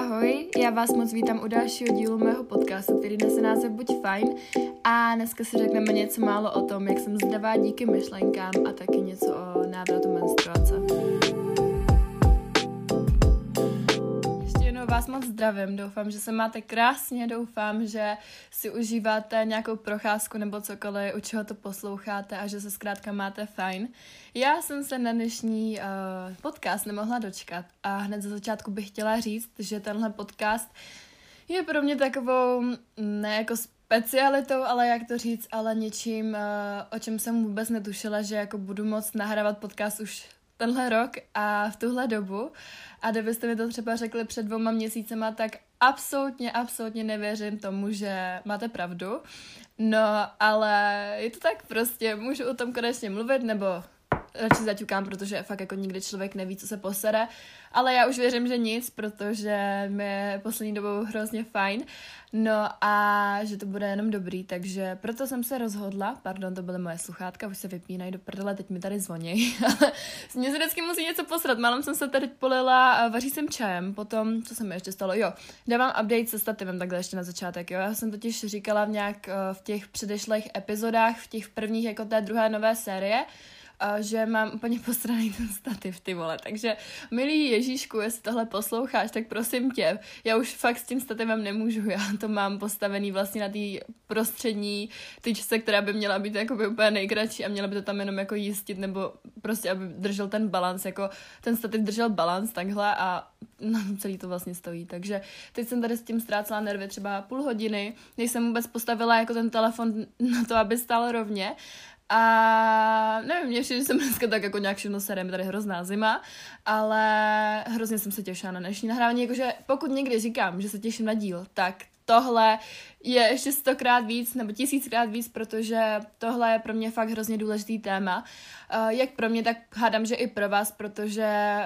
Ahoj, já vás moc vítám u dalšího dílu mého podcastu, který nese název Buď fajn a dneska si řekneme něco málo o tom, jak jsem zdravá díky myšlenkám a taky něco o návratu menstruace. Vás moc zdravím, doufám, že se máte krásně, doufám, že si užíváte nějakou procházku nebo cokoliv, u čeho to posloucháte a že se zkrátka máte fajn. Já jsem se na dnešní uh, podcast nemohla dočkat a hned za začátku bych chtěla říct, že tenhle podcast je pro mě takovou, ne jako specialitou, ale jak to říct, ale něčím, uh, o čem jsem vůbec netušila, že jako budu moc nahrávat podcast už tenhle rok a v tuhle dobu. A kdybyste mi to třeba řekli před dvouma měsícema, tak absolutně, absolutně nevěřím tomu, že máte pravdu. No, ale je to tak prostě, můžu o tom konečně mluvit, nebo radši zaťukám, protože fakt jako nikdy člověk neví, co se posere. Ale já už věřím, že nic, protože mi je poslední dobou hrozně fajn. No a že to bude jenom dobrý, takže proto jsem se rozhodla, pardon, to byly moje sluchátka, už se vypínají do prdele, teď mi tady zvoní, mě se vždycky musí něco posrat, málem jsem se tady polila vaří jsem čajem, potom, co se mi ještě stalo, jo, dávám update se stativem takhle ještě na začátek, jo, já jsem totiž říkala v nějak eh, v těch předešlých epizodách, v těch prvních jako té druhé nové série, že mám úplně posraný ten stativ, ty vole. Takže, milý Ježíšku, jestli tohle posloucháš, tak prosím tě, já už fakt s tím stativem nemůžu, já to mám postavený vlastně na té prostřední tyčce, která by měla být jako by úplně nejkratší a měla by to tam jenom jako jistit, nebo prostě, aby držel ten balans, jako ten stativ držel balans takhle a no, celý to vlastně stojí. Takže teď jsem tady s tím ztrácela nervy třeba půl hodiny, než jsem vůbec postavila jako ten telefon na to, aby stál rovně a nevím, mě přijde, že jsem dneska tak jako nějak všechno serem, tady hrozná zima, ale hrozně jsem se těšila na dnešní nahrávání, jakože pokud někdy říkám, že se těším na díl, tak tohle je ještě stokrát víc nebo tisíckrát víc, protože tohle je pro mě fakt hrozně důležitý téma. Uh, jak pro mě, tak hádám, že i pro vás, protože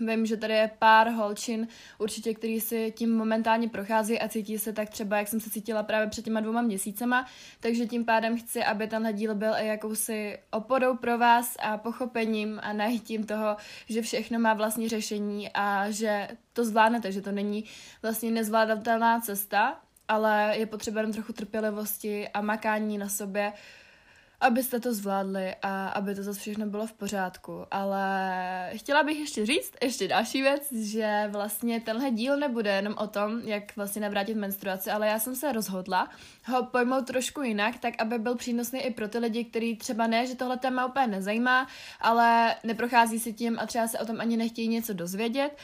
uh, vím, že tady je pár holčin určitě, který si tím momentálně prochází a cítí se tak třeba, jak jsem se cítila právě před těma dvoma měsícema, takže tím pádem chci, aby tenhle díl byl i jakousi opodou pro vás a pochopením a najítím toho, že všechno má vlastní řešení a že to zvládnete, že to není vlastně nezvládatelná cesta, ale je potřeba jen trochu trpělivosti a makání na sobě, abyste to zvládli a aby to zase všechno bylo v pořádku. Ale chtěla bych ještě říct, ještě další věc, že vlastně tenhle díl nebude jenom o tom, jak vlastně navrátit menstruaci, ale já jsem se rozhodla ho pojmout trošku jinak, tak aby byl přínosný i pro ty lidi, kteří třeba ne, že tohle téma úplně nezajímá, ale neprochází si tím a třeba se o tom ani nechtějí něco dozvědět.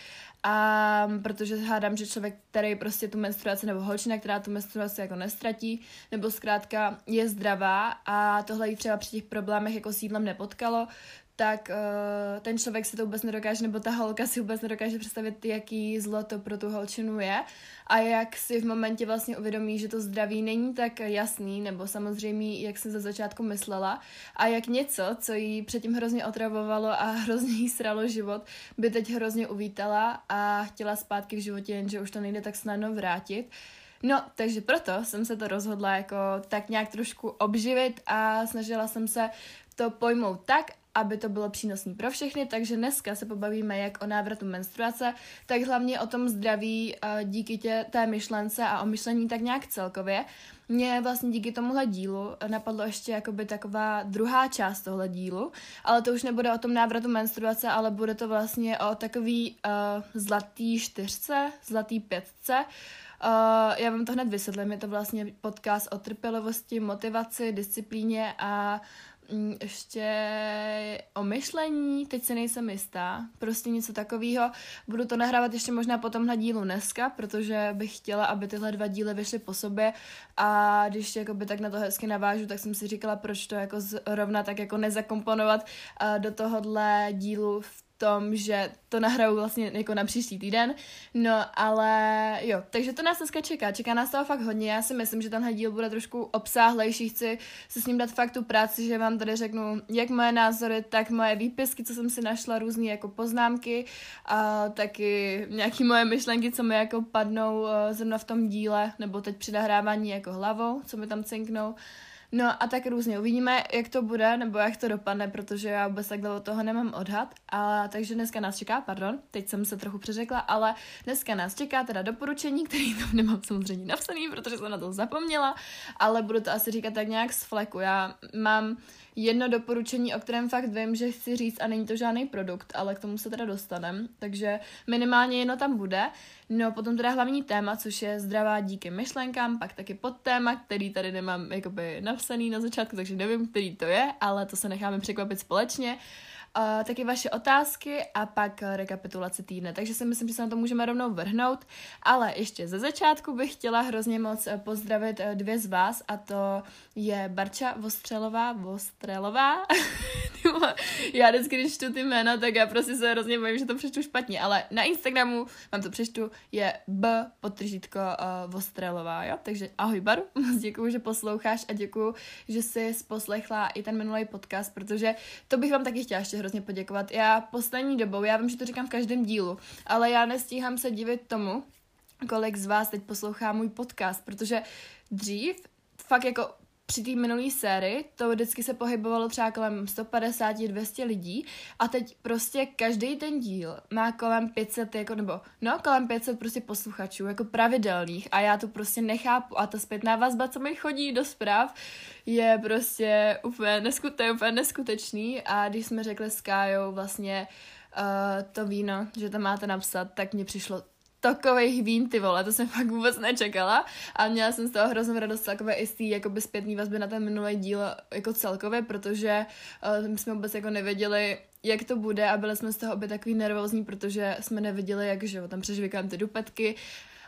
A protože hádám, že člověk, který prostě tu menstruaci, nebo holčina, která tu menstruaci jako nestratí, nebo zkrátka je zdravá a tohle jí třeba při těch problémech jako s jídlem nepotkalo, tak uh, ten člověk si to vůbec nedokáže, nebo ta holka si vůbec nedokáže představit, jaký zlo to pro tu holčinu je a jak si v momentě vlastně uvědomí, že to zdraví není tak jasný, nebo samozřejmě, jak jsem za začátku myslela, a jak něco, co jí předtím hrozně otravovalo a hrozně jí sralo život, by teď hrozně uvítala a chtěla zpátky v životě, jenže už to nejde tak snadno vrátit. No, takže proto jsem se to rozhodla jako tak nějak trošku obživit a snažila jsem se to pojmout tak, aby to bylo přínosné pro všechny, takže dneska se pobavíme jak o návratu menstruace, tak hlavně o tom zdraví díky tě, té myšlence a o myšlení tak nějak celkově. Mě vlastně díky tomuhle dílu napadlo ještě jakoby taková druhá část tohle dílu, ale to už nebude o tom návratu menstruace, ale bude to vlastně o takový uh, zlatý čtyřce, zlatý pětce, Uh, já vám to hned vysvětlím, je to vlastně podcast o trpělivosti, motivaci, disciplíně a ještě o myšlení, teď se nejsem jistá, prostě něco takového. Budu to nahrávat ještě možná po tomhle dílu dneska, protože bych chtěla, aby tyhle dva díly vyšly po sobě a když jakoby tak na to hezky navážu, tak jsem si říkala, proč to jako zrovna tak jako nezakomponovat uh, do tohohle dílu v tom, že to nahraju vlastně jako na příští týden, no ale jo, takže to nás dneska čeká, čeká nás toho fakt hodně, já si myslím, že tenhle díl bude trošku obsáhlejší, chci se s ním dát fakt tu práci, že vám tady řeknu jak moje názory, tak moje výpisky, co jsem si našla, různé jako poznámky a taky nějaký moje myšlenky, co mi jako padnou uh, zrovna v tom díle, nebo teď při nahrávání jako hlavou, co mi tam cinknou, No a tak různě uvidíme, jak to bude, nebo jak to dopadne, protože já vůbec takhle od toho nemám odhad. A, takže dneska nás čeká, pardon, teď jsem se trochu přeřekla, ale dneska nás čeká teda doporučení, který tam nemám samozřejmě napsaný, protože jsem na to zapomněla, ale budu to asi říkat tak nějak z fleku. Já mám jedno doporučení, o kterém fakt vím, že chci říct a není to žádný produkt, ale k tomu se teda dostanem, takže minimálně jedno tam bude. No potom teda hlavní téma, což je zdravá díky myšlenkám, pak taky podtéma, který tady nemám jakoby napsaný na začátku, takže nevím, který to je, ale to se necháme překvapit společně. Taky vaše otázky a pak rekapitulace týdne. Takže si myslím, že se na to můžeme rovnou vrhnout. Ale ještě ze začátku bych chtěla hrozně moc eh, pozdravit eh, dvě z vás a to je Barča Vostřelová, Vostřelová. já vždycky, když čtu ty jména, tak já prostě se hrozně bojím, že to přečtu špatně, ale na Instagramu vám to přečtu, je b podtržítko uh, Vostrelová, jo? Takže ahoj Baru, děkuji, že posloucháš a děkuji, že jsi poslechla i ten minulý podcast, protože to bych vám taky chtěla ještě hrozně poděkovat. Já poslední dobou, já vím, že to říkám v každém dílu, ale já nestíhám se divit tomu, kolik z vás teď poslouchá můj podcast, protože dřív fakt jako při té minulé sérii to vždycky se pohybovalo třeba kolem 150-200 lidí a teď prostě každý ten díl má kolem 500, jako, nebo no, kolem 500 prostě posluchačů, jako pravidelných a já to prostě nechápu a ta zpětná vazba, co mi chodí do zpráv, je prostě úplně, neskute, úplně neskutečný a když jsme řekli s Kájou vlastně uh, to víno, že to máte napsat, tak mě přišlo takových vín, ty vole, to jsem fakt vůbec nečekala. A měla jsem z toho hroznou radost takové i z té jakoby zpětný vazby na ten minulý díl jako celkově, protože uh, my jsme vůbec jako nevěděli, jak to bude a byli jsme z toho obě takový nervózní, protože jsme nevěděli, jak, že tam přežvíkám ty dupetky.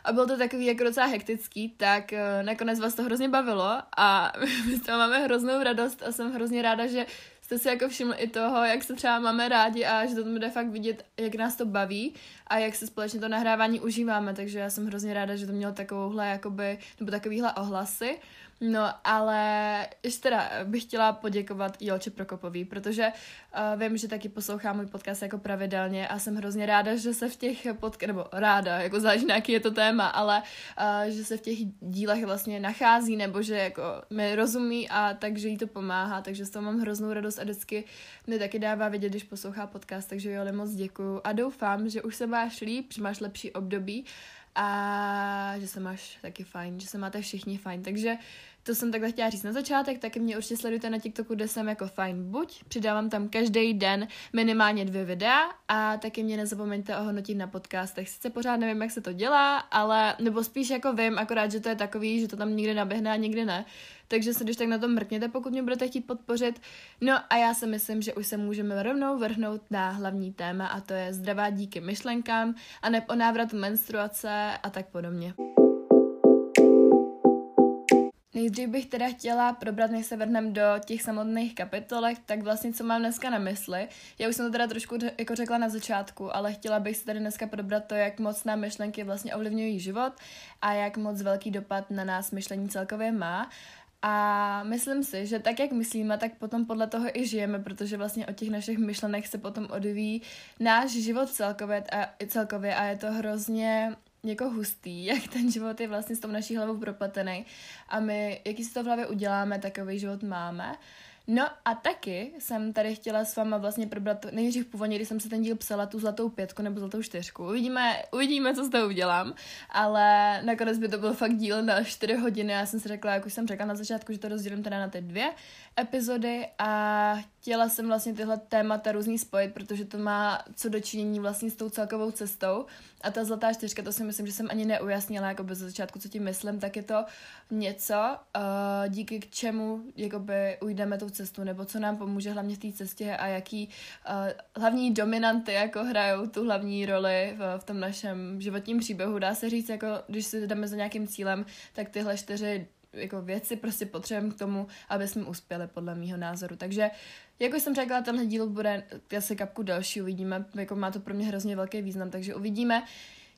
A bylo to takový jako docela hektický, tak uh, nakonec vás to hrozně bavilo a my z toho máme hroznou radost a jsem hrozně ráda, že jste si jako všimli i toho, jak se třeba máme rádi a že to tam bude fakt vidět, jak nás to baví a jak se společně to nahrávání užíváme, takže já jsem hrozně ráda, že to mělo takovouhle, jakoby, nebo takovýhle ohlasy. No, ale ještě teda bych chtěla poděkovat Jolče Prokopový, protože uh, vím, že taky poslouchá můj podcast jako pravidelně a jsem hrozně ráda, že se v těch podcast, nebo ráda, jako záleží na jaký je to téma, ale uh, že se v těch dílech vlastně nachází, nebo že jako mi rozumí a takže jí to pomáhá, takže s toho mám hroznou radost a vždycky mi taky dává vědět, když poslouchá podcast, takže Joli moc děkuju. A doufám, že už se máš líp, že máš lepší období a že se máš taky fajn, že se máte všichni fajn, takže to jsem takhle chtěla říct na začátek, taky mě určitě sledujte na TikToku, kde jsem jako fajn buď, přidávám tam každý den minimálně dvě videa a taky mě nezapomeňte ohodnotit na podcastech. Sice pořád nevím, jak se to dělá, ale nebo spíš jako vím, akorát, že to je takový, že to tam někde naběhne a někdy ne. Takže se když tak na to mrkněte, pokud mě budete chtít podpořit. No a já si myslím, že už se můžeme rovnou vrhnout na hlavní téma a to je zdravá díky myšlenkám a ne o návratu menstruace a tak podobně. Nejdřív bych teda chtěla probrat, než se vrhneme do těch samotných kapitolek, tak vlastně co mám dneska na mysli. Já už jsem to teda trošku jako řekla na začátku, ale chtěla bych si tady dneska probrat to, jak moc nám myšlenky vlastně ovlivňují život a jak moc velký dopad na nás myšlení celkově má. A myslím si, že tak, jak myslíme, tak potom podle toho i žijeme, protože vlastně od těch našich myšlenek se potom odvíjí náš život celkově a, celkově a je to hrozně jako hustý, jak ten život je vlastně s tou naší hlavou propletený a my, jaký si to v hlavě uděláme, takový život máme. No a taky jsem tady chtěla s váma vlastně probrat nejdřív původně, když jsem se ten díl psala, tu zlatou pětku nebo zlatou čtyřku. Uvidíme, uvidíme, co z toho udělám, ale nakonec by to byl fakt díl na 4 hodiny. Já jsem si řekla, jak už jsem řekla na začátku, že to rozdělím teda na ty dvě epizody a chtěla jsem vlastně tyhle témata různý spojit, protože to má co dočinění vlastně s tou celkovou cestou. A ta zlatá čtyřka, to si myslím, že jsem ani neujasnila jako bez začátku, co tím myslím, tak je to něco, uh, díky k čemu jakoby ujdeme tou cestu, nebo co nám pomůže hlavně v té cestě a jaký uh, hlavní dominanty jako hrajou tu hlavní roli v, v tom našem životním příběhu. Dá se říct, jako když si jdeme za nějakým cílem, tak tyhle čtyři jako věci prostě potřebujeme k tomu, aby jsme uspěli, podle mého názoru. Takže, jako jsem řekla, tenhle díl bude asi kapku další, uvidíme, jako má to pro mě hrozně velký význam, takže uvidíme,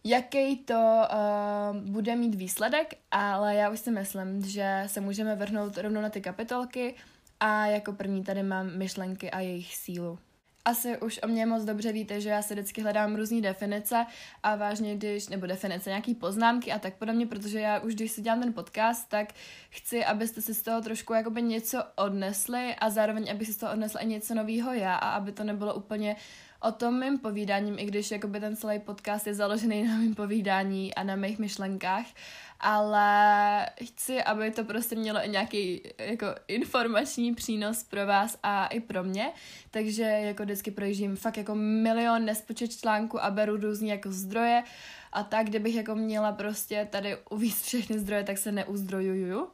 jaký to uh, bude mít výsledek, ale já už si myslím, že se můžeme vrhnout rovnou na ty kapitolky a jako první tady mám myšlenky a jejich sílu. asi už o mě moc dobře víte, že já se vždycky hledám různé definice a vážně když, nebo definice, nějaký poznámky a tak podobně, protože já už když si dělám ten podcast, tak chci, abyste si z toho trošku jakoby něco odnesli a zároveň, aby si z toho odnesla i něco nového já a aby to nebylo úplně o tom mým povídáním, i když jakoby ten celý podcast je založený na mým povídání a na mých myšlenkách, ale chci, aby to prostě mělo i nějaký jako informační přínos pro vás a i pro mě, takže jako vždycky projíždím fakt jako milion nespočet článků a beru různý jako zdroje. A tak, kdybych jako měla prostě tady uvíct všechny zdroje, tak se neuzdrojuju,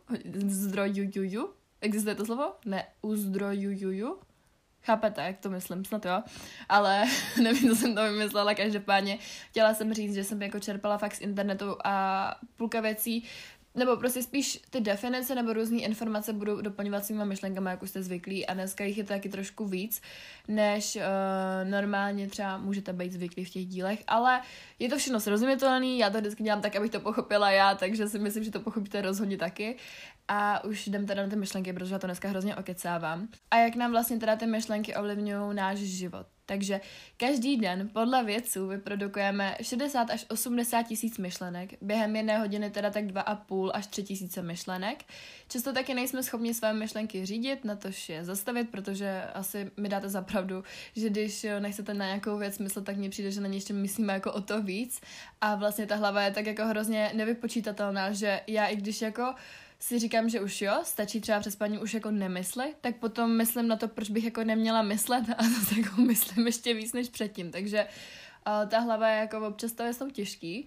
zdrojuju, existuje to slovo? Ne, uzdrojuju, Chápete, jak to myslím, snad jo. Ale nevím, co jsem to vymyslela, každopádně chtěla jsem říct, že jsem jako čerpala fakt z internetu a půlka věcí nebo prostě spíš ty definice nebo různé informace budou doplňovat svýma myšlenkama, jak už jste zvyklí. A dneska jich je to taky trošku víc, než uh, normálně třeba můžete být zvyklí v těch dílech, ale je to všechno srozumitelné, já to vždycky dělám tak, abych to pochopila já, takže si myslím, že to pochopíte rozhodně taky a už jdem teda na ty myšlenky, protože já to dneska hrozně okecávám. A jak nám vlastně teda ty myšlenky ovlivňují náš život. Takže každý den podle vědců vyprodukujeme 60 až 80 tisíc myšlenek, během jedné hodiny teda tak 2,5 až 3 tisíce myšlenek. Často taky nejsme schopni své myšlenky řídit, na to je zastavit, protože asi mi dáte za pravdu, že když nechcete na nějakou věc myslet, tak mně přijde, že na ně ještě myslíme jako o to víc. A vlastně ta hlava je tak jako hrozně nevypočítatelná, že já i když jako si říkám, že už jo, stačí třeba přes paní už jako nemyslet, tak potom myslím na to, proč bych jako neměla myslet a to jako myslím ještě víc než předtím, takže uh, ta hlava je jako občas to jsou těžký.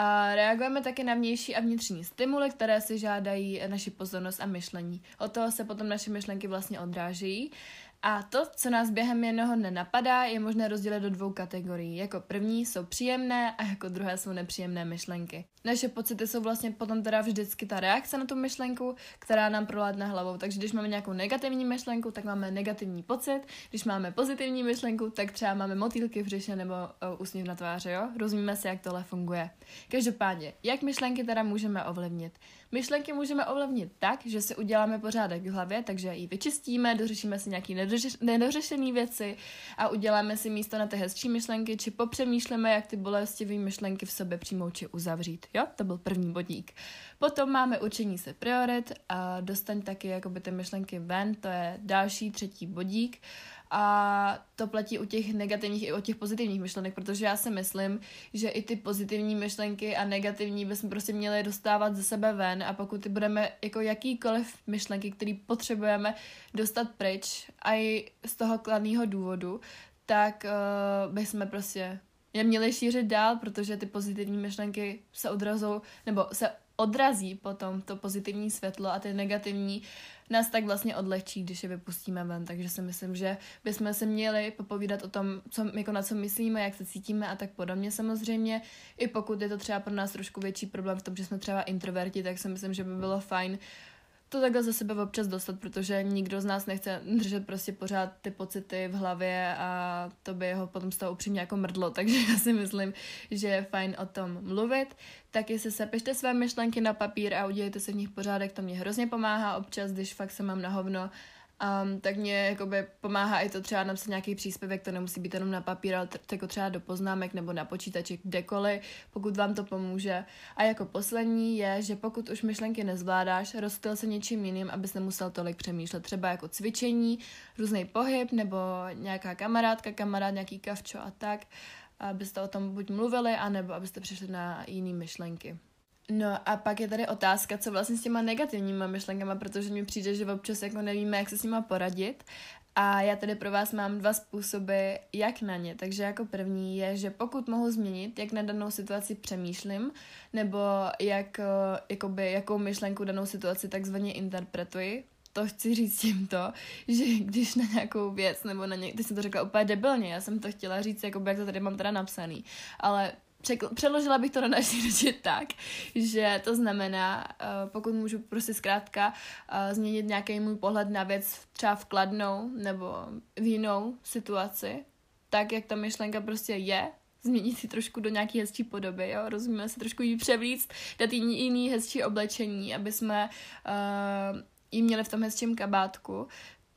A reagujeme taky na vnější a vnitřní stimuly, které si žádají naši pozornost a myšlení. Od toho se potom naše myšlenky vlastně odrážejí. A to, co nás během jednoho dne napadá, je možné rozdělit do dvou kategorií. Jako první jsou příjemné a jako druhé jsou nepříjemné myšlenky. Naše pocity jsou vlastně potom teda vždycky ta reakce na tu myšlenku, která nám proládne hlavou. Takže když máme nějakou negativní myšlenku, tak máme negativní pocit. Když máme pozitivní myšlenku, tak třeba máme motýlky v břiše nebo uh, úsměv na tváři, jo? Rozumíme si, jak tohle funguje. Každopádně, jak myšlenky teda můžeme ovlivnit? Myšlenky můžeme ovlivnit tak, že si uděláme pořádek v hlavě, takže ji vyčistíme, dořešíme si nějaké nedořešené věci a uděláme si místo na ty hezčí myšlenky, či popřemýšlíme, jak ty bolestivé myšlenky v sobě přijmout či uzavřít. Jo, to byl první bodík. Potom máme učení se priorit a dostaň taky jakoby ty myšlenky ven, to je další třetí bodík. A to platí u těch negativních i u těch pozitivních myšlenek, protože já si myslím, že i ty pozitivní myšlenky a negativní bychom prostě měli dostávat ze sebe ven a pokud ty budeme jako jakýkoliv myšlenky, které potřebujeme dostat pryč a i z toho kladného důvodu, tak uh, bychom prostě je měli šířit dál, protože ty pozitivní myšlenky se odrazou, nebo se odrazí potom to pozitivní světlo a ty negativní nás tak vlastně odlehčí, když je vypustíme ven. Takže si myslím, že bychom se měli popovídat o tom, co, jako na co myslíme, jak se cítíme a tak podobně samozřejmě. I pokud je to třeba pro nás trošku větší problém v tom, že jsme třeba introverti, tak si myslím, že by bylo fajn to takhle za sebe občas dostat, protože nikdo z nás nechce držet prostě pořád ty pocity v hlavě a to by ho potom z toho upřímně jako mrdlo, takže já si myslím, že je fajn o tom mluvit. Tak jestli se pište své myšlenky na papír a udělejte si v nich pořádek, to mě hrozně pomáhá občas, když fakt se mám na hovno Um, tak mě jakoby pomáhá i to třeba napsat nějaký příspěvek, to nemusí být jenom na papír, ale t- jako třeba do poznámek nebo na počítači, kdekoliv, pokud vám to pomůže. A jako poslední je, že pokud už myšlenky nezvládáš, rozstyl se něčím jiným, abys nemusel tolik přemýšlet. Třeba jako cvičení, různý pohyb nebo nějaká kamarádka, kamarád, nějaký kavčo a tak, abyste o tom buď mluvili, anebo abyste přišli na jiné myšlenky. No a pak je tady otázka, co vlastně s těma negativníma myšlenkama, protože mi přijde, že občas jako nevíme, jak se s nima poradit. A já tady pro vás mám dva způsoby, jak na ně. Takže jako první je, že pokud mohu změnit, jak na danou situaci přemýšlím, nebo jak, eh, jakoby, jakou myšlenku danou situaci takzvaně interpretuji, to chci říct tímto, že když na nějakou věc, nebo na ně, ty jsem to řekla úplně debilně, já jsem to chtěla říct, jako jak to tady mám teda napsaný, ale Přeložila bych to na naší řeči tak, že to znamená, uh, pokud můžu prostě zkrátka uh, změnit nějaký můj pohled na věc třeba v kladnou nebo v jinou situaci, tak jak ta myšlenka prostě je, změnit si trošku do nějaké hezčí podoby, jo, rozumíme se trošku jí převlíct, dát jí jiný hezčí oblečení, aby jsme uh, jí měli v tom hezčím kabátku,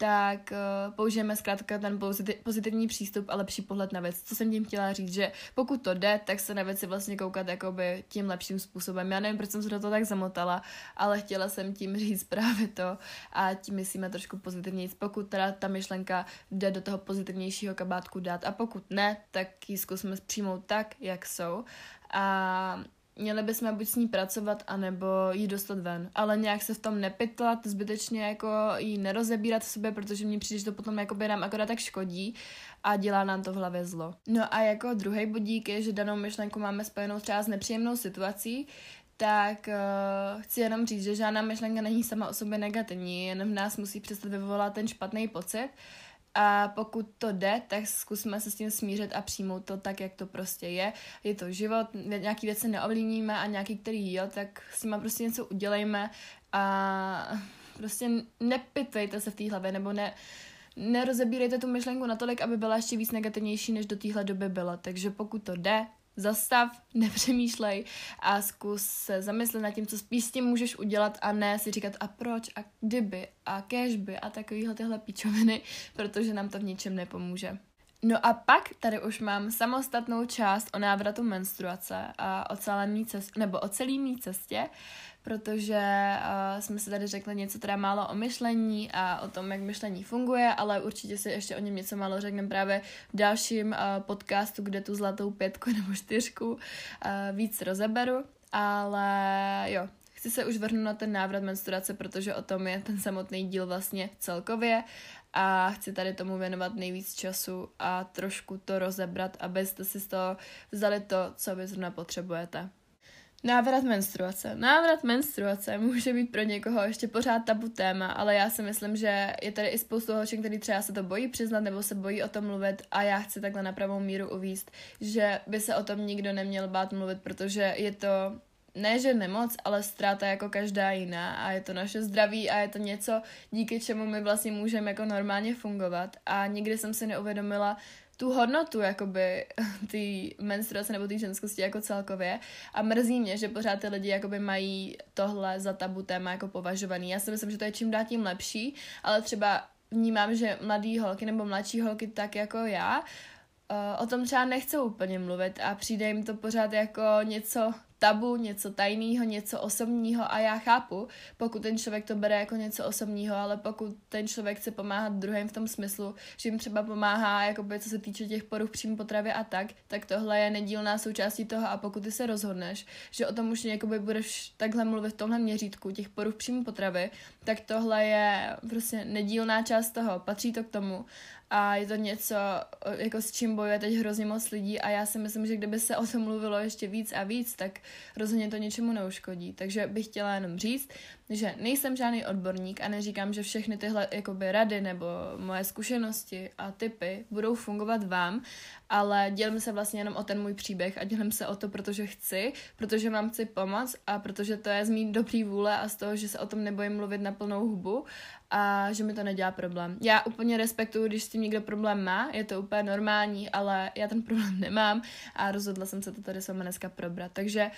tak uh, použijeme zkrátka ten pozitivní přístup a lepší pohled na věc. Co jsem tím chtěla říct, že pokud to jde, tak se na věci vlastně koukat jakoby tím lepším způsobem. Já nevím, proč jsem se do toho tak zamotala, ale chtěla jsem tím říct právě to a tím myslíme trošku pozitivněji. Pokud teda ta myšlenka jde do toho pozitivnějšího kabátku dát a pokud ne, tak ji zkusíme přijmout tak, jak jsou. A měli bychom buď s ní pracovat, anebo jí dostat ven. Ale nějak se v tom nepytlat, zbytečně jako jí nerozebírat v sobě, protože mně přijde, že to potom jakoby nám akorát tak škodí a dělá nám to v hlavě zlo. No a jako druhý bodík je, že danou myšlenku máme spojenou třeba s nepříjemnou situací, tak uh, chci jenom říct, že žádná myšlenka není sama o sobě negativní, jenom v nás musí přestat vyvolat ten špatný pocit a pokud to jde, tak zkusme se s tím smířit a přijmout to tak, jak to prostě je. Je to život, nějaký věci neovlivníme a nějaký, který jo, tak s nima prostě něco udělejme a prostě nepitvejte se v té hlavě, nebo ne, nerozebírejte tu myšlenku natolik, aby byla ještě víc negativnější, než do téhle doby byla. Takže pokud to jde, zastav, nepřemýšlej a zkus se zamyslet nad tím, co spíš s tím můžeš udělat a ne si říkat a proč a kdyby a cashby a takovýhle tyhle píčoviny, protože nám to v ničem nepomůže. No a pak tady už mám samostatnou část o návratu menstruace a o celé mý cestě, nebo o celé mý cestě, protože uh, jsme si tady řekli něco teda málo o myšlení a o tom, jak myšlení funguje, ale určitě si ještě o něm něco málo řekneme právě v dalším uh, podcastu, kde tu zlatou pětku nebo čtyřku uh, víc rozeberu, ale jo, chci se už vrhnout na ten návrat menstruace, protože o tom je ten samotný díl vlastně celkově a chci tady tomu věnovat nejvíc času a trošku to rozebrat, abyste si z toho vzali to, co vy zrovna potřebujete. Návrat menstruace. Návrat menstruace může být pro někoho ještě pořád tabu téma, ale já si myslím, že je tady i spoustu holček, který třeba se to bojí přiznat nebo se bojí o tom mluvit a já chci takhle na pravou míru uvíst, že by se o tom nikdo neměl bát mluvit, protože je to ne, že nemoc, ale ztráta jako každá jiná a je to naše zdraví a je to něco, díky čemu my vlastně můžeme jako normálně fungovat a nikdy jsem si neuvědomila, tu hodnotu jakoby ty menstruace nebo ty ženskosti jako celkově a mrzí mě, že pořád ty lidi jakoby mají tohle za tabu téma jako považovaný. Já si myslím, že to je čím dál tím lepší, ale třeba vnímám, že mladý holky nebo mladší holky tak jako já o tom třeba nechcou úplně mluvit a přijde jim to pořád jako něco tabu, něco tajného, něco osobního a já chápu, pokud ten člověk to bere jako něco osobního, ale pokud ten člověk chce pomáhat druhým v tom smyslu, že jim třeba pomáhá, jakoby, co se týče těch poruch příjmu potravy a tak, tak tohle je nedílná součástí toho a pokud ty se rozhodneš, že o tom už jakoby budeš takhle mluvit v tomhle měřítku těch poruch příjmu potravy, tak tohle je prostě nedílná část toho, patří to k tomu a je to něco, jako s čím bojuje teď hrozně moc lidí a já si myslím, že kdyby se o tom mluvilo ještě víc a víc, tak rozhodně to něčemu neuškodí. Takže bych chtěla jenom říct, že nejsem žádný odborník a neříkám, že všechny tyhle jakoby rady nebo moje zkušenosti a typy budou fungovat vám, ale dělím se vlastně jenom o ten můj příběh a dělím se o to, protože chci, protože vám chci pomoct a protože to je z mý dobrý vůle a z toho, že se o tom nebojím mluvit na plnou hubu a že mi to nedělá problém. Já úplně respektuju, když s tím někdo problém má, je to úplně normální, ale já ten problém nemám a rozhodla jsem se to tady s vámi dneska probrat. Takže uh,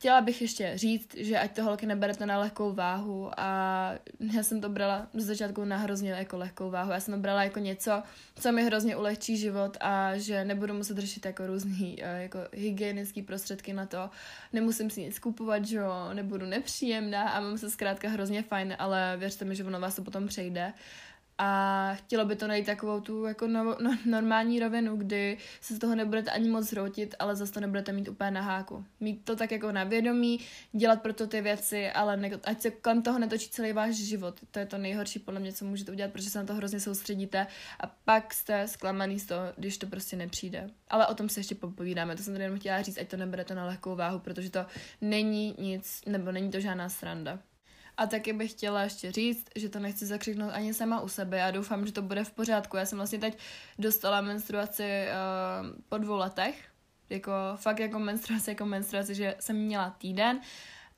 Chtěla bych ještě říct, že ať to holky neberete na lehkou váhu a já jsem to brala z začátku na hrozně jako lehkou váhu. Já jsem to brala jako něco, co mi hrozně ulehčí život a že nebudu muset řešit jako různý eh, jako hygienický prostředky na to. Nemusím si nic kupovat, že jo, nebudu nepříjemná a mám se zkrátka hrozně fajn, ale věřte mi, že ono vás to potom přejde a chtělo by to najít takovou tu jako no, no, normální rovinu, kdy se z toho nebudete ani moc zhroutit, ale zase to nebudete mít úplně na háku. Mít to tak jako na vědomí, dělat pro to ty věci, ale ne, ať se kolem toho netočí celý váš život. To je to nejhorší podle mě, co můžete udělat, protože se na to hrozně soustředíte a pak jste zklamaný z toho, když to prostě nepřijde. Ale o tom se ještě popovídáme, to jsem tady jenom chtěla říct, ať to neberete na lehkou váhu, protože to není nic, nebo není to žádná sranda. A taky bych chtěla ještě říct, že to nechci zakřiknout ani sama u sebe. Já doufám, že to bude v pořádku. Já jsem vlastně teď dostala menstruaci uh, po dvou letech. Jako fakt jako menstruaci, jako menstruaci, že jsem měla týden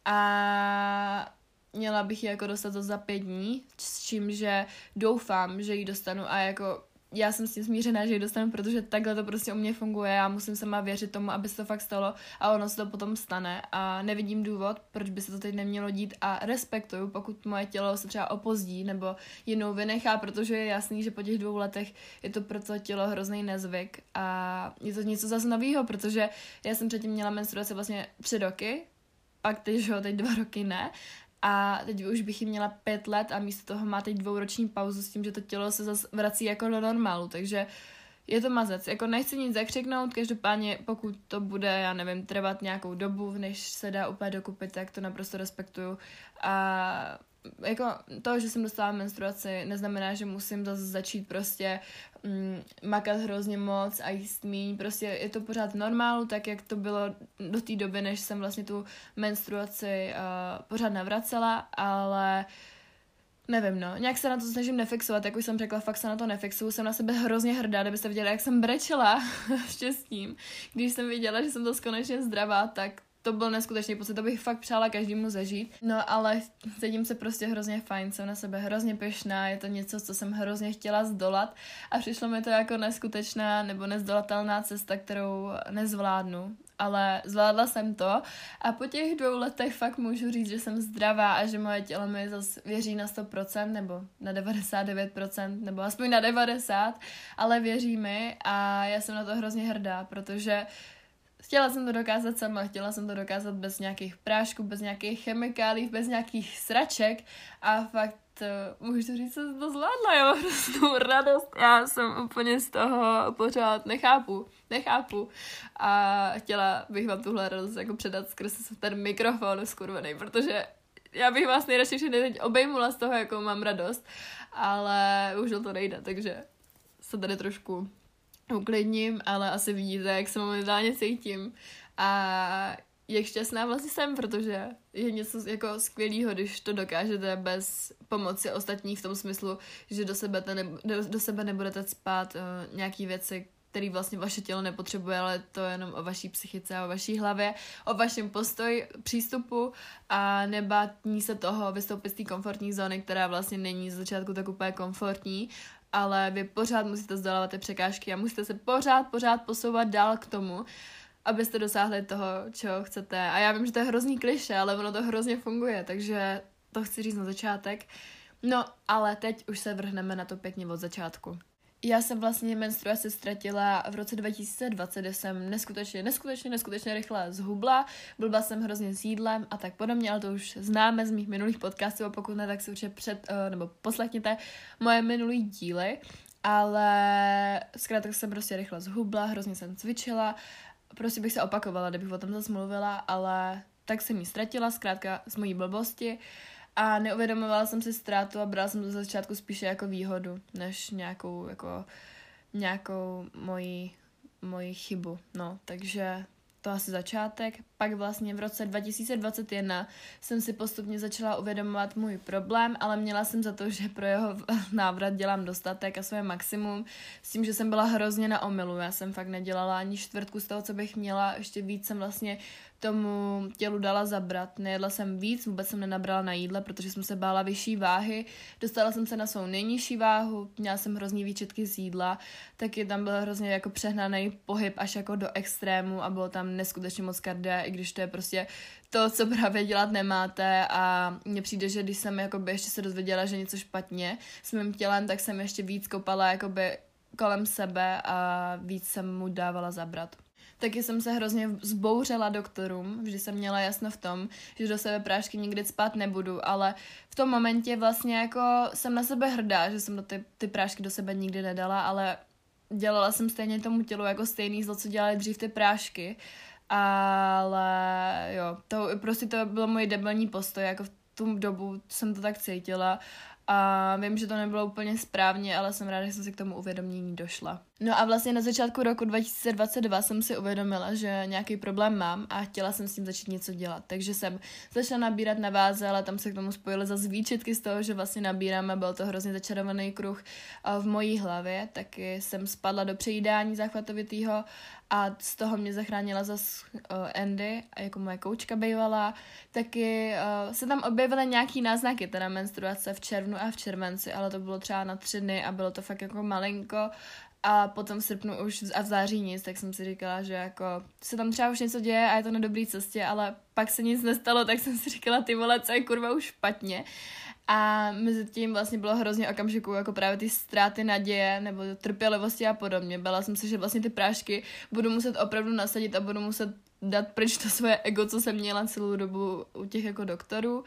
a měla bych ji jako dostat to za pět dní, s čím, že doufám, že ji dostanu a jako já jsem s tím smířená, že ji dostanu, protože takhle to prostě u mě funguje, já musím sama věřit tomu, aby se to fakt stalo a ono se to potom stane. A nevidím důvod, proč by se to teď nemělo dít a respektuju, pokud moje tělo se třeba opozdí nebo jinou vynechá, protože je jasný, že po těch dvou letech je to pro to tělo hrozný nezvyk a je to něco zase nového, protože já jsem předtím měla menstruaci vlastně tři roky, pak teď, že teď dva roky ne a teď už bych ji měla pět let a místo toho má teď dvouroční pauzu s tím, že to tělo se zase vrací jako do normálu, takže je to mazec. Jako nechci nic zakřiknout, každopádně pokud to bude, já nevím, trvat nějakou dobu, než se dá úplně dokupit, tak to naprosto respektuju. A jako to, že jsem dostala menstruaci, neznamená, že musím zase začít prostě mm, makat hrozně moc a jíst míň. Prostě je to pořád normálu, tak jak to bylo do té doby, než jsem vlastně tu menstruaci uh, pořád navracela, ale Nevím, no. Nějak se na to snažím nefixovat, jak už jsem řekla, fakt se na to nefixuju. Jsem na sebe hrozně hrdá, kdybyste viděli, jak jsem brečela štěstím. Když jsem viděla, že jsem to konečně zdravá, tak to byl neskutečný pocit, to bych fakt přála každému zažít. No ale cítím se prostě hrozně fajn, jsem na sebe hrozně pešná, je to něco, co jsem hrozně chtěla zdolat a přišlo mi to jako neskutečná nebo nezdolatelná cesta, kterou nezvládnu. Ale zvládla jsem to a po těch dvou letech fakt můžu říct, že jsem zdravá a že moje tělo mi zase věří na 100% nebo na 99% nebo aspoň na 90%, ale věří mi a já jsem na to hrozně hrdá, protože Chtěla jsem to dokázat sama, chtěla jsem to dokázat bez nějakých prášků, bez nějakých chemikálí, bez nějakých sraček. A fakt uh, můžu říct, že jsem to zvládla, mám hroznou radost, já jsem úplně z toho pořád nechápu, nechápu. A chtěla bych vám tuhle radost jako předat skrz ten mikrofon skurvený, protože já bych vás nejradši všechny teď obejmula z toho, jakou mám radost, ale už to nejde, takže se tady trošku uklidním, ale asi vidíte, jak se momentálně cítím. A jak šťastná vlastně jsem, protože je něco jako skvělého, když to dokážete bez pomoci ostatních v tom smyslu, že do sebe, ne, do, do sebe nebudete spát uh, nějaký věci, který vlastně vaše tělo nepotřebuje, ale to je jenom o vaší psychice o vaší hlavě, o vašem postoj, přístupu a nebát ní se toho vystoupit z té komfortní zóny, která vlastně není z začátku tak úplně komfortní ale vy pořád musíte zdolávat ty překážky a musíte se pořád, pořád posouvat dál k tomu, abyste dosáhli toho, čeho chcete. A já vím, že to je hrozný kliše, ale ono to hrozně funguje, takže to chci říct na začátek. No, ale teď už se vrhneme na to pěkně od začátku. Já jsem vlastně menstruaci ztratila v roce 2020, kde jsem neskutečně, neskutečně, neskutečně rychle zhubla. Byla jsem hrozně s jídlem a tak podobně, ale to už známe z mých minulých podcastů a pokud ne, tak si určitě před, uh, nebo poslechněte moje minulý díly. Ale zkrátka jsem prostě rychle zhubla, hrozně jsem cvičila. Prostě bych se opakovala, kdybych o tom zase mluvila, ale tak jsem ji ztratila, zkrátka z mojí blbosti. Uh, a neuvědomovala jsem si ztrátu a brala jsem to za začátku spíše jako výhodu, než nějakou, jako, nějakou moji, moji chybu. No, takže to asi začátek. Pak vlastně v roce 2021 jsem si postupně začala uvědomovat můj problém, ale měla jsem za to, že pro jeho návrat dělám dostatek a své maximum. S tím, že jsem byla hrozně na omilu. Já jsem fakt nedělala ani čtvrtku z toho, co bych měla. Ještě víc jsem vlastně tomu tělu dala zabrat. Nejedla jsem víc, vůbec jsem nenabrala na jídle, protože jsem se bála vyšší váhy. Dostala jsem se na svou nejnižší váhu, měla jsem hrozný výčetky z jídla, taky tam byl hrozně jako přehnaný pohyb až jako do extrému a bylo tam neskutečně moc kardia, i když to je prostě to, co právě dělat nemáte. A mně přijde, že když jsem jakoby ještě se dozvěděla, že něco špatně s mým tělem, tak jsem ještě víc kopala jakoby kolem sebe a víc jsem mu dávala zabrat. Taky jsem se hrozně zbouřela doktorům, vždy jsem měla jasno v tom, že do sebe prášky nikdy spát nebudu, ale v tom momentě vlastně jako jsem na sebe hrdá, že jsem ty, ty prášky do sebe nikdy nedala, ale dělala jsem stejně tomu tělu jako stejný zlo, co dělali dřív ty prášky, ale jo, to prostě to bylo můj debilní postoj, jako v tu dobu jsem to tak cítila a vím, že to nebylo úplně správně, ale jsem ráda, že jsem si k tomu uvědomění došla. No a vlastně na začátku roku 2022 jsem si uvědomila, že nějaký problém mám a chtěla jsem s tím začít něco dělat. Takže jsem začala nabírat na váze, ale tam se k tomu spojily zase výčitky z toho, že vlastně nabíráme, byl to hrozně začarovaný kruh v mojí hlavě, taky jsem spadla do přejídání záchvatovitýho a z toho mě zachránila zase Andy, jako moje koučka bývala. Taky se tam objevily nějaký náznaky teda menstruace v červnu a v červenci, ale to bylo třeba na tři dny a bylo to fakt jako malinko a potom v srpnu už a v září nic, tak jsem si říkala, že jako se tam třeba už něco děje a je to na dobré cestě, ale pak se nic nestalo, tak jsem si říkala, ty vole, co je kurva už špatně. A mezi tím vlastně bylo hrozně okamžiku jako právě ty ztráty naděje nebo trpělivosti a podobně. Byla jsem si, že vlastně ty prášky budu muset opravdu nasadit a budu muset dát pryč to svoje ego, co jsem měla celou dobu u těch jako doktorů.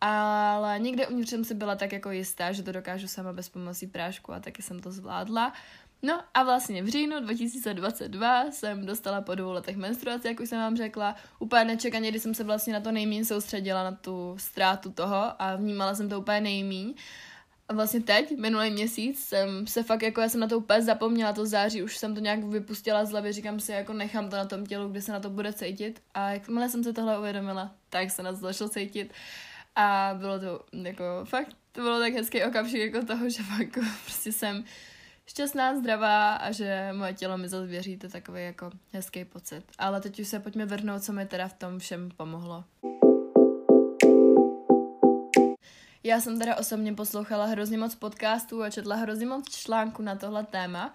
Ale někde uvnitř jsem si byla tak jako jistá, že to dokážu sama bez pomocí prášku a taky jsem to zvládla. No a vlastně v říjnu 2022 jsem dostala po dvou letech menstruaci, jak už jsem vám řekla. Úplně nečekaně, kdy jsem se vlastně na to nejméně soustředila, na tu ztrátu toho a vnímala jsem to úplně nejméně. A vlastně teď, minulý měsíc, jsem se fakt, jako já jsem na to úplně zapomněla, to září, už jsem to nějak vypustila z hlavy, říkám si, jako nechám to na tom tělu, kde se na to bude cítit. A jakmile jsem se tohle uvědomila, tak se na to začalo cítit. A bylo to jako fakt, to bylo tak hezký okamžik jako toho, že fakt prostě jsem šťastná, zdravá a že moje tělo mi zase věří, to je takový jako hezký pocit. Ale teď už se pojďme vrhnout, co mi teda v tom všem pomohlo. Já jsem teda osobně poslouchala hrozně moc podcastů a četla hrozně moc článků na tohle téma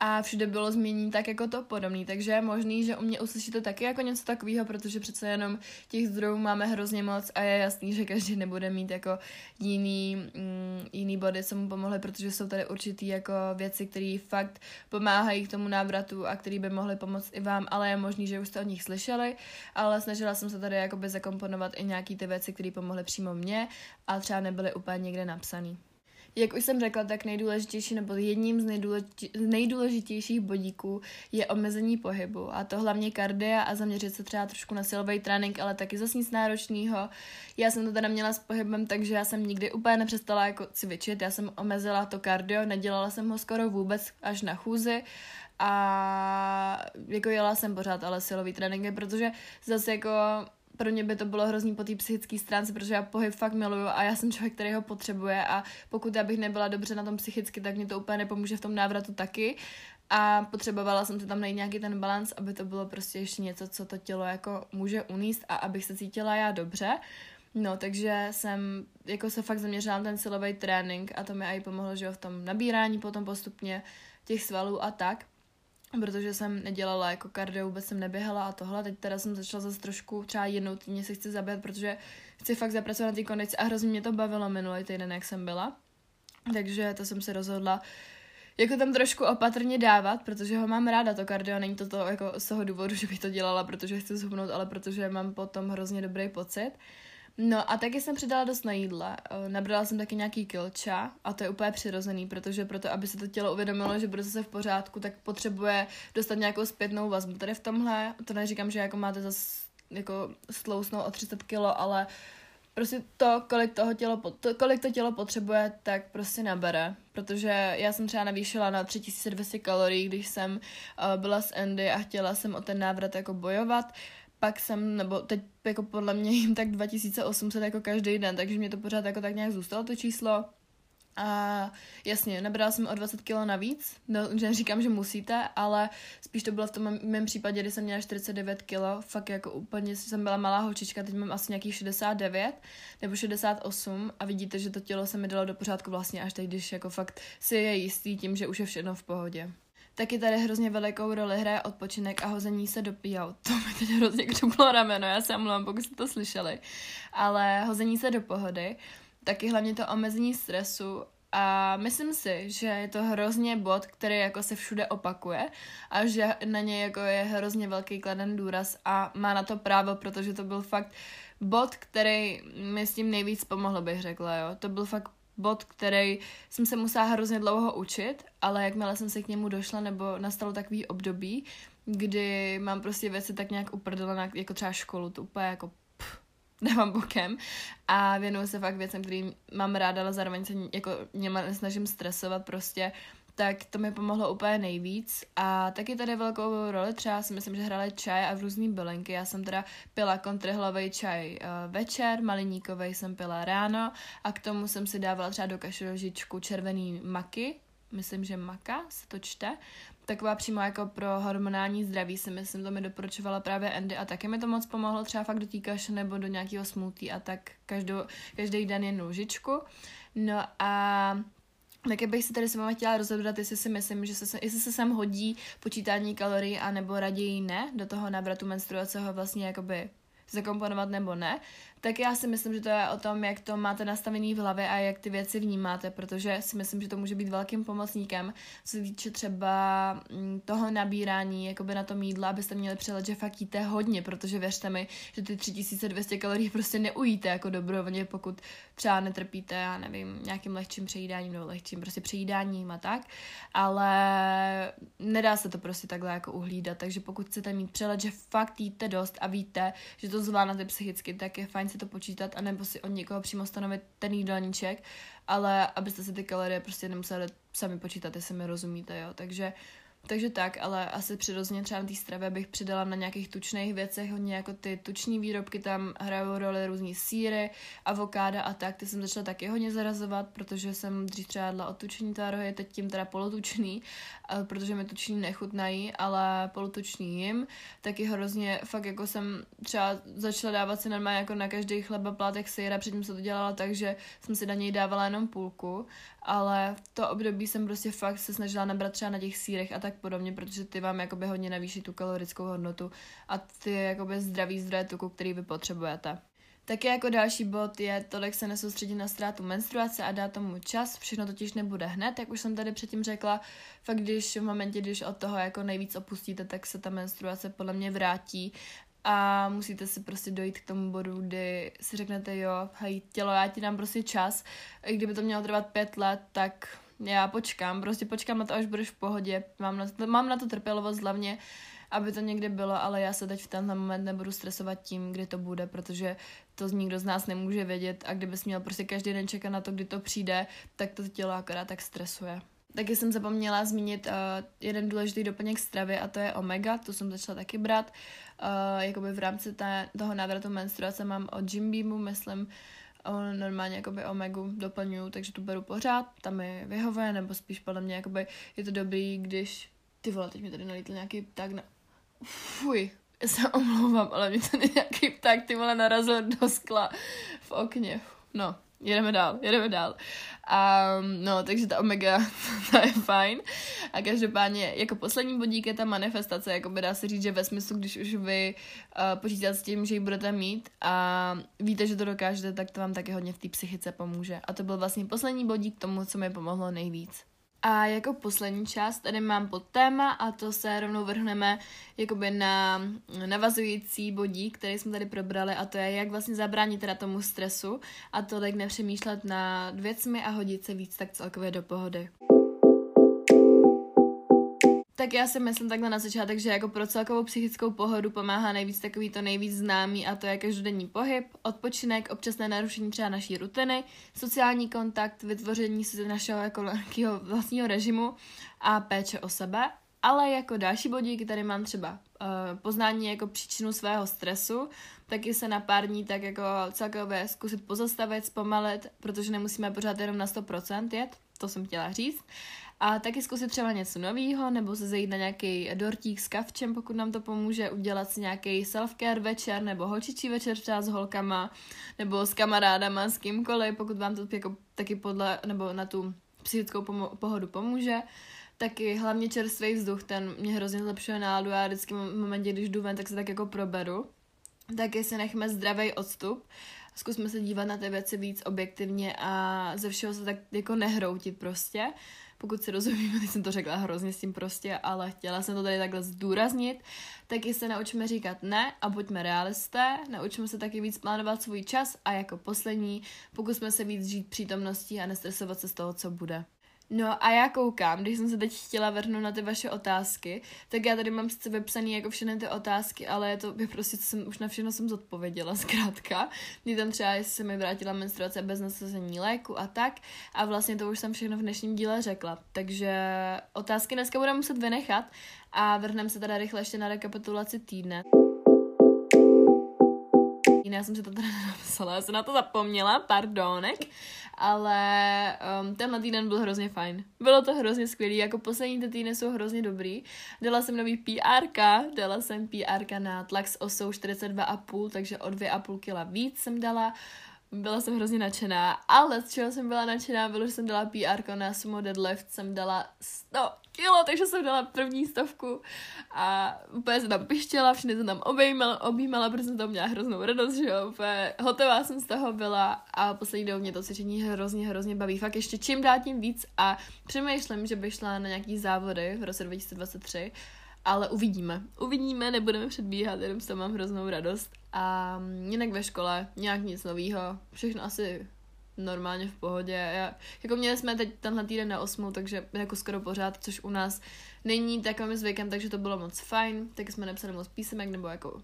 a všude bylo změní tak jako to podobný, takže je možný, že u mě uslyšíte taky jako něco takového, protože přece jenom těch zdrojů máme hrozně moc a je jasný, že každý nebude mít jako jiný, mm, jiný body, co mu pomohly, protože jsou tady určitý jako věci, které fakt pomáhají k tomu návratu a které by mohly pomoct i vám, ale je možný, že už jste o nich slyšeli, ale snažila jsem se tady jakoby zakomponovat i nějaký ty věci, které pomohly přímo mně a třeba nebyly úplně někde napsané. Jak už jsem řekla, tak nejdůležitější nebo jedním z nejdůležitějších bodíků je omezení pohybu. A to hlavně kardia a zaměřit se třeba trošku na silový trénink, ale taky zase nic náročného. Já jsem to teda měla s pohybem, takže já jsem nikdy úplně nepřestala jako cvičit. Já jsem omezila to kardio, nedělala jsem ho skoro vůbec až na chůzi a jako jela jsem pořád ale silový tréninky, protože zase jako pro mě by to bylo hrozný po té psychické stránce, protože já pohyb fakt miluju a já jsem člověk, který ho potřebuje a pokud já bych nebyla dobře na tom psychicky, tak mě to úplně nepomůže v tom návratu taky a potřebovala jsem si tam najít nějaký ten balans, aby to bylo prostě ještě něco, co to tělo jako může uníst a abych se cítila já dobře. No, takže jsem jako se fakt zaměřila na ten silový trénink a to mi i pomohlo, že jo, v tom nabírání potom postupně těch svalů a tak protože jsem nedělala jako kardio, vůbec jsem neběhala a tohle. Teď teda jsem začala zase trošku, třeba jednou týdně se chci zabít, protože chci fakt zapracovat na té kondici a hrozně mě to bavilo minulý týden, jak jsem byla. Takže to jsem se rozhodla jako tam trošku opatrně dávat, protože ho mám ráda, to kardio, není to, to jako z toho důvodu, že bych to dělala, protože chci zhubnout, ale protože mám potom hrozně dobrý pocit. No a taky jsem přidala dost na jídle. Eh, nabrala jsem taky nějaký kilča a to je úplně přirozený, protože proto, aby se to tělo uvědomilo, že bude zase v pořádku, tak potřebuje dostat nějakou zpětnou vazbu. Tady v tomhle, to neříkám, že jako máte zase jako slousnout o 30 kilo, ale prostě to, kolik, toho tělo, to, kolik to tělo potřebuje, tak prostě nabere. Protože já jsem třeba navýšila na 3200 kalorií, když jsem uh, byla s Andy a chtěla jsem o ten návrat jako bojovat pak jsem, nebo teď jako podle mě jim tak 2800 jako každý den, takže mě to pořád jako tak nějak zůstalo to číslo. A jasně, nabrala jsem o 20 kg navíc, no, že říkám, že musíte, ale spíš to bylo v tom mém případě, kdy jsem měla 49 kg, fakt jako úplně jsem byla malá holčička, teď mám asi nějakých 69 nebo 68 a vidíte, že to tělo se mi dalo do pořádku vlastně až teď, když jako fakt si je jistý tím, že už je všechno v pohodě. Taky tady hrozně velikou roli hraje odpočinek a hození se do pijou. To mi teď hrozně křuplo rameno, já se omlouvám, pokud jste to slyšeli. Ale hození se do pohody, taky hlavně to omezení stresu a myslím si, že je to hrozně bod, který jako se všude opakuje a že na něj jako je hrozně velký kladen důraz a má na to právo, protože to byl fakt bod, který mi s tím nejvíc pomohl, bych řekla, jo. To byl fakt bod, který jsem se musela hrozně dlouho učit, ale jakmile jsem se k němu došla, nebo nastalo takový období, kdy mám prostě věci tak nějak uprdele, jako třeba školu, to úplně jako nemám bokem. A věnuju se fakt věcem, který mám ráda, ale zároveň se jako něma nesnažím stresovat prostě, tak to mi pomohlo úplně nejvíc. A taky tady velkou roli třeba si myslím, že hrály čaj a v různý bylinky. Já jsem teda pila kontrhlový čaj uh, večer, maliníkový jsem pila ráno a k tomu jsem si dávala třeba do kašrožičku červený maky, myslím, že maka se to čte, taková přímo jako pro hormonální zdraví si myslím, to mi doporučovala právě Andy a taky mi to moc pomohlo třeba fakt do té kaše nebo do nějakého smoothie a tak každou, každý den jednu lžičku. No a Taky bych si tady s váma chtěla rozebrat, jestli si myslím, že se, jestli se sem hodí počítání kalorií, anebo raději ne, do toho návratu menstruace ho vlastně jakoby zakomponovat nebo ne, tak já si myslím, že to je o tom, jak to máte nastavený v hlavě a jak ty věci vnímáte, protože si myslím, že to může být velkým pomocníkem, co se týče třeba mm, toho nabírání, jakoby na tom jídla, abyste měli přehled, že fakt jíte hodně, protože věřte mi, že ty 3200 kalorií prostě neujíte jako dobrovolně, pokud třeba netrpíte, já nevím, nějakým lehčím přejídáním nebo lehčím prostě přejídáním a tak, ale nedá se to prostě takhle jako uhlídat, takže pokud chcete mít přehled, že fakt jíte dost a víte, že to zvládnete psychicky, tak je fajn fajn si to počítat, anebo si od někoho přímo stanovit ten jídelníček, ale abyste si ty kalorie prostě nemuseli sami počítat, jestli mi rozumíte, jo. Takže takže tak, ale asi přirozeně třeba té stravě bych přidala na nějakých tučných věcech, hodně jako ty tuční výrobky, tam hrajou roli různý síry, avokáda a tak, ty jsem začala taky hodně zarazovat, protože jsem dřív třeba jedla otučný tvárohy, teď tím teda polotučný, protože mi tuční nechutnají, ale polotučný jim, taky hrozně, fakt jako jsem třeba začala dávat si normálně jako na každý chleba plátek síra, předtím se to dělala tak, že jsem si na něj dávala jenom půlku, ale v to období jsem prostě fakt se snažila nabrat třeba na těch sírech a tak podobně, protože ty vám jakoby hodně navýší tu kalorickou hodnotu a ty jakoby zdravý zdroje tuku, který vy potřebujete. Také jako další bod je tolik se nesoustředit na ztrátu menstruace a dát tomu čas, všechno totiž nebude hned, jak už jsem tady předtím řekla, fakt když v momentě, když od toho jako nejvíc opustíte, tak se ta menstruace podle mě vrátí a musíte si prostě dojít k tomu bodu, kdy si řeknete, jo, hej, tělo, já ti dám prostě čas. I kdyby to mělo trvat pět let, tak já počkám, prostě počkám na to, až budeš v pohodě. Mám na to, mám na to trpělivost hlavně, aby to někdy bylo, ale já se teď v tenhle moment nebudu stresovat tím, kdy to bude, protože to nikdo z nás nemůže vědět a kdybys měl prostě každý den čekat na to, kdy to přijde, tak to tělo akorát tak stresuje. Taky jsem zapomněla zmínit uh, jeden důležitý doplněk stravy a to je omega, tu jsem začala taky brát. Uh, jakoby v rámci té, toho návratu menstruace mám od Jim Beamu, myslím, uh, normálně jakoby omegu doplňuju, takže tu beru pořád, tam mi vyhovuje, nebo spíš podle mě jakoby je to dobrý, když ty vole, teď mi tady nalítl nějaký pták na... Fuj, já se omlouvám, ale mě tady nějaký pták ty vole narazil do skla v okně. No, jedeme dál, jedeme dál. Um, no, takže ta omega, ta je fajn. A každopádně, jako poslední bodík je ta manifestace, jako by dá se říct, že ve smyslu, když už vy uh, počítáte s tím, že ji budete mít a víte, že to dokážete, tak to vám taky hodně v té psychice pomůže. A to byl vlastně poslední bodík k tomu, co mi pomohlo nejvíc. A jako poslední část tady mám pod téma a to se rovnou vrhneme jakoby na navazující bodí, který jsme tady probrali a to je, jak vlastně zabránit teda tomu stresu a tolik nepřemýšlet nad věcmi a hodit se víc tak celkově do pohody. Tak já si myslím takhle na začátek, že jako pro celkovou psychickou pohodu pomáhá nejvíc takový to nejvíc známý a to je každodenní pohyb, odpočinek, občasné narušení třeba naší rutiny, sociální kontakt, vytvoření si našeho jako vlastního režimu a péče o sebe. Ale jako další bodík tady mám třeba uh, poznání jako příčinu svého stresu, taky se na pár dní tak jako celkově zkusit pozastavit, zpomalit, protože nemusíme pořád jenom na 100% jet, to jsem chtěla říct. A taky zkusit třeba něco nového, nebo se zajít na nějaký dortík s kavčem, pokud nám to pomůže, udělat si nějaký self-care večer, nebo holčičí večer třeba s holkama, nebo s kamarádama, s kýmkoliv, pokud vám to jako taky podle, nebo na tu psychickou pomo- pohodu pomůže. Taky hlavně čerstvý vzduch, ten mě hrozně zlepšuje náladu a vždycky v momentě, když jdu ven, tak se tak jako proberu. Taky si nechme zdravý odstup, zkusme se dívat na ty věci víc objektivně a ze všeho se tak jako nehroutit prostě pokud si rozumíme, teď jsem to řekla hrozně s tím prostě, ale chtěla jsem to tady takhle zdůraznit, taky se naučíme říkat ne a buďme realisté, naučíme se taky víc plánovat svůj čas a jako poslední, pokusme se víc žít přítomností a nestresovat se z toho, co bude. No a já koukám, když jsem se teď chtěla vrhnout na ty vaše otázky, tak já tady mám sice vypsaný jako všechny ty otázky, ale je to je prostě, co jsem, už na všechno jsem zodpověděla zkrátka. Mě tam třeba, jestli se mi vrátila menstruace bez nasazení léku a tak. A vlastně to už jsem všechno v dnešním díle řekla. Takže otázky dneska budeme muset vynechat a vrhneme se teda rychle ještě na rekapitulaci týdne. Já jsem si to teda napsala, já jsem na to zapomněla, pardonek, ale um, tenhle týden byl hrozně fajn. Bylo to hrozně skvělý, jako poslední ty týdny jsou hrozně dobrý. Dala jsem nový PR, dala jsem PR na tlak s osou 42,5, takže o 2,5 kg víc jsem dala. Byla jsem hrozně nadšená, ale z čeho jsem byla nadšená, bylo, že jsem dala PR na sumo deadlift, jsem dala 100 kilo, takže jsem dala první stovku a úplně se tam pištěla, všechny se tam objímala, objímala, protože jsem tam měla hroznou radost, že jo, úplně hotová jsem z toho byla a poslední dobou mě to cvičení hrozně, hrozně baví, fakt ještě čím dál tím víc a přemýšlím, že bych šla na nějaký závody v roce 2023, ale uvidíme. Uvidíme, nebudeme předbíhat, jenom toho mám hroznou radost. A jinak ve škole nějak nic nového, všechno asi normálně v pohodě. Já, jako měli jsme teď tenhle týden na osmu, takže jako skoro pořád, což u nás není takovým zvykem, takže to bylo moc fajn. Tak jsme nepsali moc písemek, nebo jako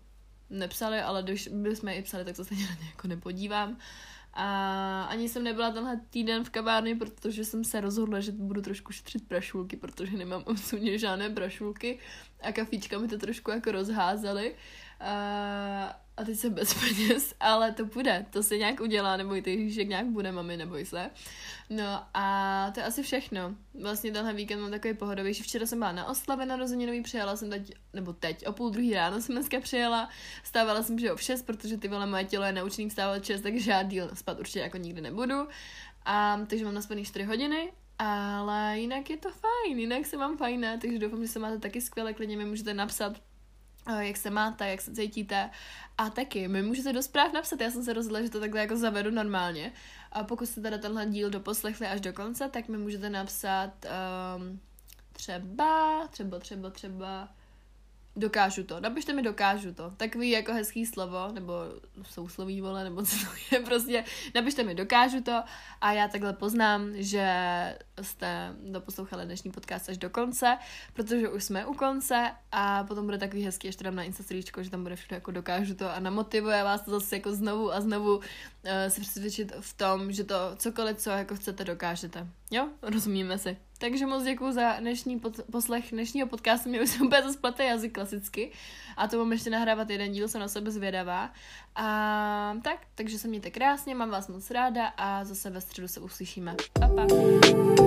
nepsali, ale když bychom je i psali, tak to stejně na ně jako nepodívám. A ani jsem nebyla tenhle týden v kavárně, protože jsem se rozhodla, že budu trošku šetřit prašulky, protože nemám absolutně žádné prašulky a kafíčka mi to trošku jako rozházely. A, a teď jsem bez peněz, ale to bude, to se nějak udělá, nebojte, že nějak bude, mami, neboj se. No a to je asi všechno. Vlastně tenhle víkend mám takový pohodovější. Včera jsem byla na oslavě narozeninový, přijela jsem teď, nebo teď, o půl druhý ráno jsem dneska přijela. Stávala jsem, že o 6, protože ty vole moje tělo je naučený vstávat 6, takže já díl určitě jako nikdy nebudu. A, takže mám naspaný 4 hodiny ale jinak je to fajn, jinak se mám fajné, takže doufám, že se máte taky skvěle, klidně mi můžete napsat jak se máte, jak se cítíte. A taky, mi můžete do zpráv napsat, já jsem se rozhodla, že to takhle jako zavedu normálně. A pokud jste teda tenhle díl doposlechli až do konce, tak mi můžete napsat um, třeba, třeba, třeba, třeba Dokážu to. Napište mi dokážu to. Takový jako hezký slovo, nebo sousloví vole, nebo co to je prostě. Napište mi dokážu to a já takhle poznám, že jste doposlouchali dnešní podcast až do konce, protože už jsme u konce a potom bude takový hezký, ještě tam na Instastoríčko, že tam bude všechno jako dokážu to a namotivuje vás to zase jako znovu a znovu uh, se přesvědčit v tom, že to cokoliv, co jako chcete, dokážete. Jo? Rozumíme si. Takže moc děkuji za dnešní pod, poslech dnešního podcastu. Mě už se úplně zasplete jazyk klasicky. A to mám ještě nahrávat jeden díl, jsem na sebe zvědavá. A tak, takže se mějte krásně, mám vás moc ráda a zase ve středu se uslyšíme. Pa, pa.